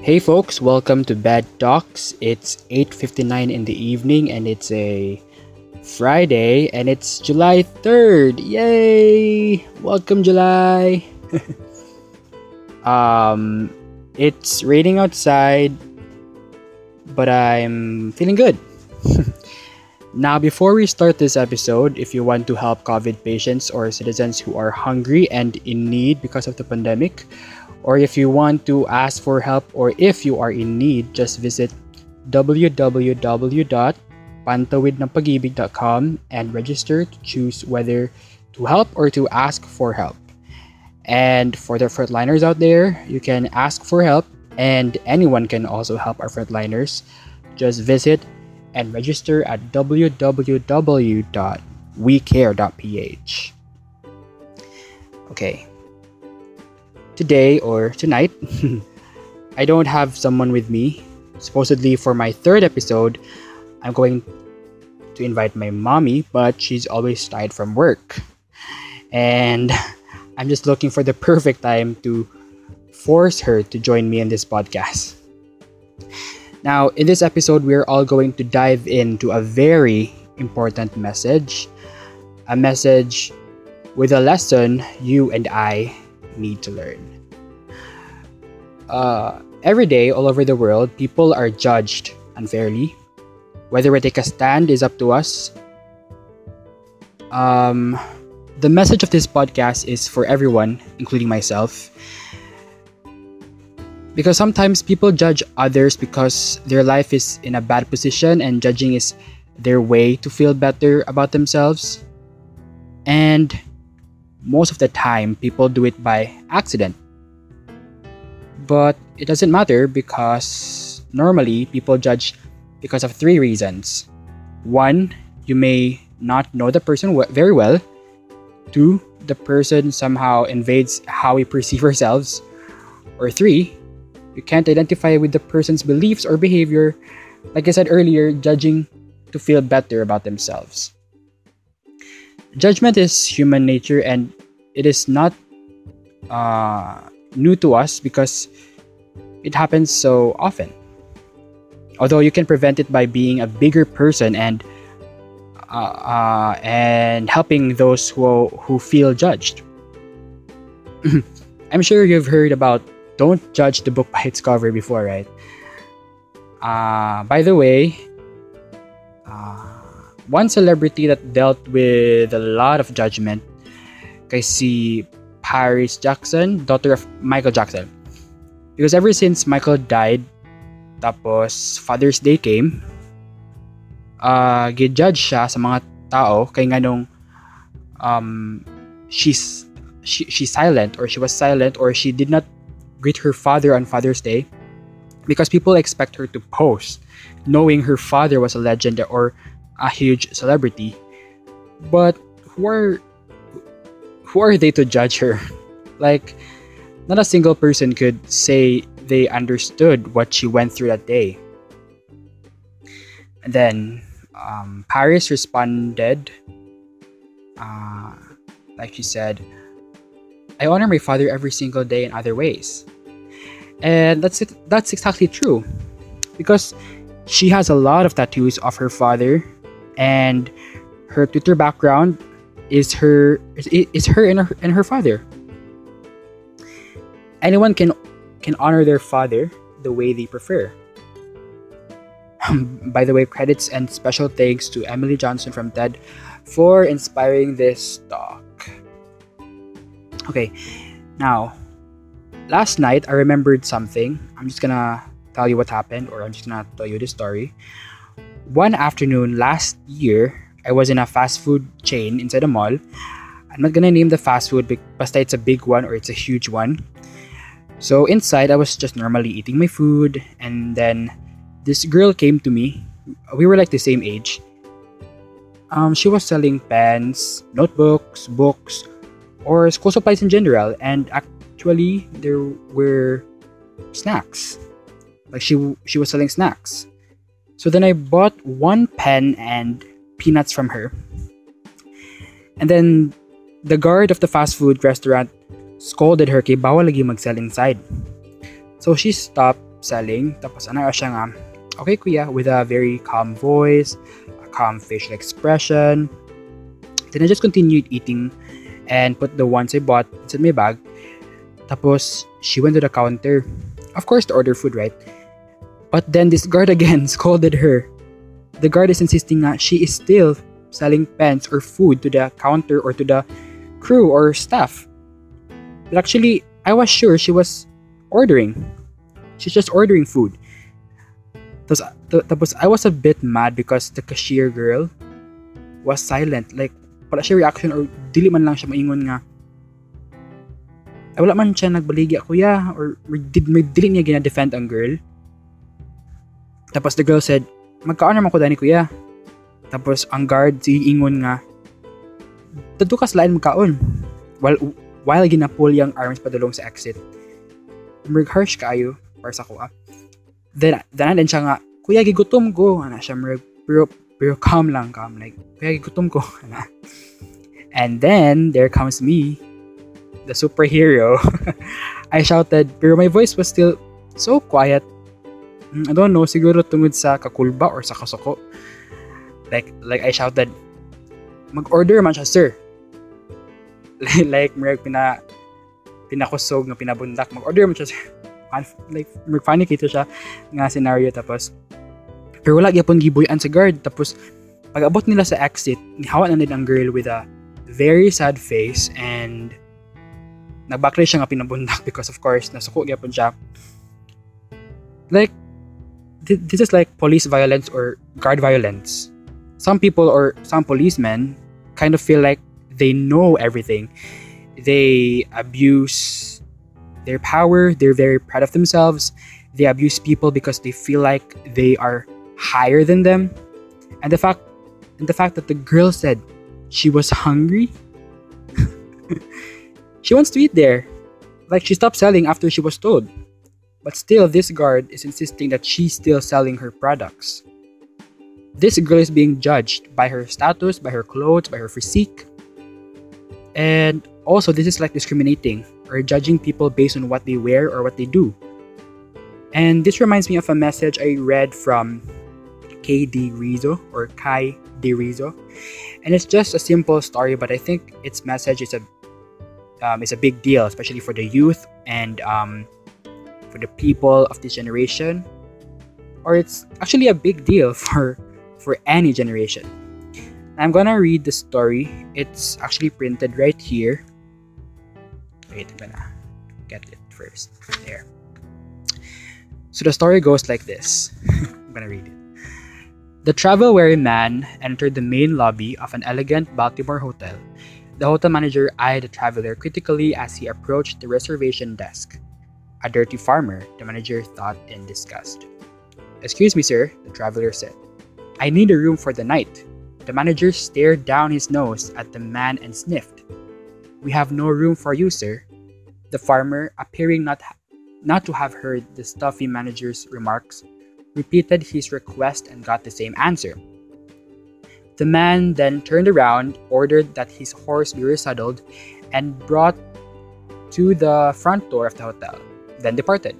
Hey folks, welcome to Bed Talks. It's 8:59 in the evening and it's a Friday and it's July 3rd. Yay! Welcome July. um it's raining outside but I'm feeling good. now before we start this episode, if you want to help COVID patients or citizens who are hungry and in need because of the pandemic, or if you want to ask for help or if you are in need, just visit www.pantawidnapagibig.com and register to choose whether to help or to ask for help. And for the frontliners out there, you can ask for help and anyone can also help our frontliners. Just visit and register at www.wecare.ph. Okay, today or tonight, I don't have someone with me. Supposedly, for my third episode, I'm going to invite my mommy, but she's always tired from work. And I'm just looking for the perfect time to force her to join me in this podcast. Now, in this episode, we're all going to dive into a very important message. A message with a lesson you and I need to learn. Uh, every day, all over the world, people are judged unfairly. Whether we take a stand is up to us. Um, the message of this podcast is for everyone, including myself. Because sometimes people judge others because their life is in a bad position and judging is their way to feel better about themselves. And most of the time, people do it by accident. But it doesn't matter because normally people judge because of three reasons. One, you may not know the person very well. Two, the person somehow invades how we perceive ourselves. Or three, you can't identify with the person's beliefs or behavior, like I said earlier, judging to feel better about themselves. Judgment is human nature and it is not uh, new to us because it happens so often. Although you can prevent it by being a bigger person and uh, uh, and helping those who who feel judged. I'm sure you've heard about don't judge the book by its cover before, right? Uh, by the way, uh, one celebrity that dealt with a lot of judgment kay si Paris Jackson, daughter of Michael Jackson. Because ever since Michael died, tapos Father's Day came, uh, gijudge siya sa mga tao kay nga nung um, she's she, she's silent or she was silent or she did not greet her father on Father's Day because people expect her to post knowing her father was a legend or a huge celebrity. But who are who are they to judge her? Like not a single person could say they understood what she went through that day. And then um, Paris responded, uh, like she said, I honor my father every single day in other ways. And that's it, that's exactly true. Because she has a lot of tattoos of her father and her Twitter background is her is, her and her and her father. Anyone can can honor their father the way they prefer. By the way, credits and special thanks to Emily Johnson from TED for inspiring this talk. Okay, now, last night I remembered something. I'm just gonna tell you what happened, or I'm just gonna tell you the story. One afternoon last year, I was in a fast food chain inside a mall. I'm not gonna name the fast food because it's a big one or it's a huge one. So inside, I was just normally eating my food, and then this girl came to me. We were like the same age. Um, she was selling pens, notebooks, books, or school supplies in general, and actually there were snacks. Like she she was selling snacks. So then I bought one pen and peanuts from her. And then the guard of the fast food restaurant scolded her kay bawal lagi mag-sell inside. So she stopped selling. Tapos ano siya nga, okay kuya, with a very calm voice, a calm facial expression. Then I just continued eating and put the ones I bought inside my bag. Tapos, she went to the counter. Of course, to order food, right? But then this guard again scolded her. The guard is insisting that she is still selling pens or food to the counter or to the crew or staff. But actually, I was sure she was ordering. She's just ordering food. Tapos, I was a bit mad because the cashier girl was silent. Like, wala siya reaction or dili man lang siya maingon nga ay wala man siya nagbaligya kuya or did may dili niya gina-defend ang girl tapos the girl said magkaon naman ko dani kuya tapos ang guard si ingon nga Tadto ka lain magkaon while while ginapul yung arms padulong sa exit Merg harsh kaayo para sa kuha then then din siya nga kuya gigutom ko ana siya merg pero pero calm lang, calm. Like, kaya gutom ko. and then, there comes me, the superhero. I shouted, pero my voice was still so quiet. Hmm, I don't know, siguro tungod sa kakulba or sa kasuko. Like, like I shouted, mag-order man siya, sir. like, like, pina, pinakusog na pinabundak, mag-order man siya, sir. like, funny kito siya nga scenario tapos pero wala gyapon gibuyan sa guard. Tapos pag abot nila sa exit, nihawa na nila ang girl with a very sad face and nagbakli siya nga pinabundak because of course nasuko gyapon siya. Like this is like police violence or guard violence. Some people or some policemen kind of feel like they know everything. They abuse their power, they're very proud of themselves. They abuse people because they feel like they are higher than them. And the fact and the fact that the girl said she was hungry. she wants to eat there. Like she stopped selling after she was told. But still this guard is insisting that she's still selling her products. This girl is being judged by her status, by her clothes, by her physique. And also this is like discriminating or judging people based on what they wear or what they do. And this reminds me of a message I read from K.D. Rizzo or Kai De Rizzo, and it's just a simple story, but I think its message is a um, is a big deal, especially for the youth and um, for the people of this generation, or it's actually a big deal for for any generation. I'm gonna read the story. It's actually printed right here. Wait, I'm gonna get it first. There. So the story goes like this. I'm gonna read it. The travel weary man entered the main lobby of an elegant Baltimore hotel. The hotel manager eyed the traveler critically as he approached the reservation desk. A dirty farmer, the manager thought in disgust. Excuse me, sir, the traveler said. I need a room for the night. The manager stared down his nose at the man and sniffed. We have no room for you, sir. The farmer, appearing not, not to have heard the stuffy manager's remarks, repeated his request and got the same answer. The man then turned around, ordered that his horse be resaddled, and brought to the front door of the hotel, then departed.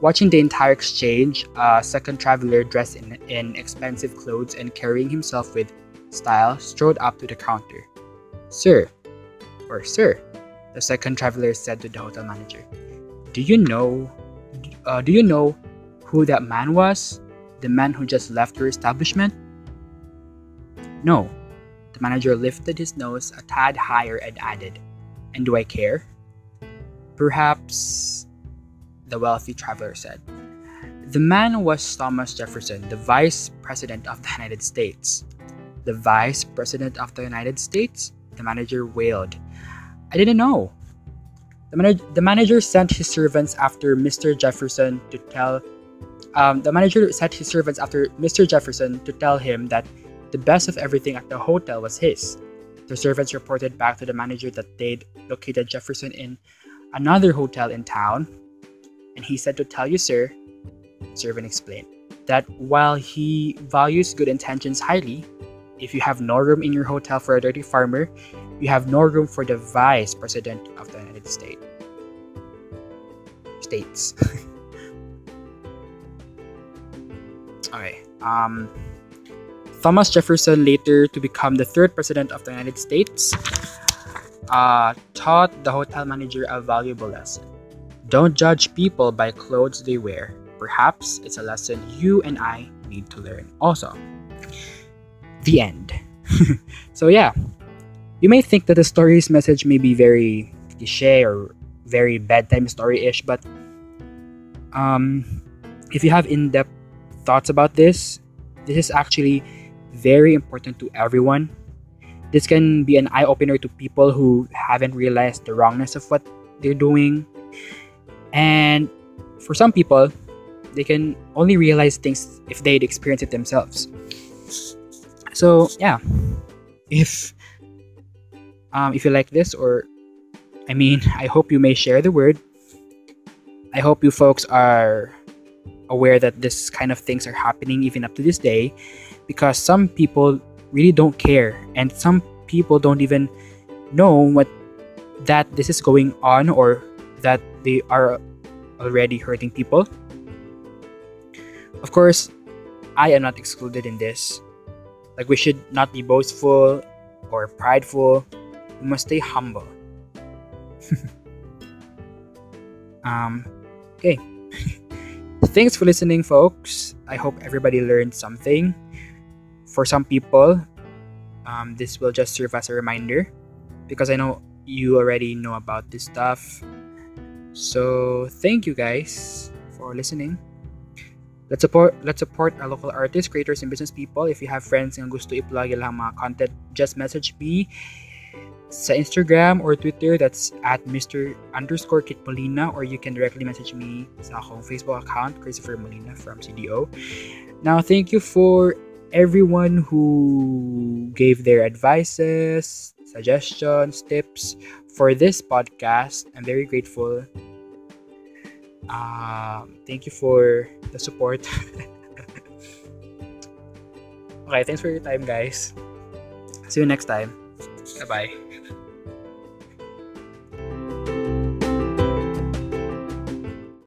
Watching the entire exchange, a second traveler dressed in, in expensive clothes and carrying himself with style strode up to the counter. Sir, or sir, the second traveler said to the hotel manager, "Do you know? Uh, do you know who that man was? The man who just left your establishment? No. The manager lifted his nose a tad higher and added, And do I care? Perhaps, the wealthy traveler said. The man was Thomas Jefferson, the Vice President of the United States. The Vice President of the United States? The manager wailed. I didn't know. The, manag- the manager sent his servants after Mr. Jefferson to tell um, the manager sent his servants after Mr. Jefferson to tell him that the best of everything at the hotel was his. The servants reported back to the manager that they'd located Jefferson in another hotel in town, and he said to tell you, sir, servant explained, that while he values good intentions highly, if you have no room in your hotel for a dirty farmer, you have no room for the vice president of the United States. States. Okay. Um, Thomas Jefferson, later to become the third president of the United States, uh, taught the hotel manager a valuable lesson. Don't judge people by clothes they wear. Perhaps it's a lesson you and I need to learn also. The end. so, yeah, you may think that the story's message may be very cliche or very bedtime story ish, but um, if you have in depth thoughts about this, this is actually very important to everyone. This can be an eye opener to people who haven't realized the wrongness of what they're doing. And for some people, they can only realize things if they'd experience it themselves. So, yeah, if um, if you like this, or I mean, I hope you may share the word. I hope you folks are aware that this kind of things are happening even up to this day because some people really don't care and some people don't even know what that this is going on or that they are already hurting people. Of course i am not excluded in this. Like we should not be boastful or prideful. We must stay humble. Um okay. Thanks for listening folks. I hope everybody learned something. For some people, um, this will just serve as a reminder because I know you already know about this stuff. So thank you guys for listening. Let's support let's support our local artists, creators, and business people. If you have friends and gusto i-plug lang mga content, just message me sa Instagram or Twitter. That's at Mr. underscore Kit Molina or you can directly message me sa akong Facebook account, Kristoffer Molina from CDO. Now, thank you for everyone who gave their advices, suggestions, tips for this podcast. I'm very grateful. Um, thank you for the support. okay, thanks for your time, guys. See you next time. Bye bye.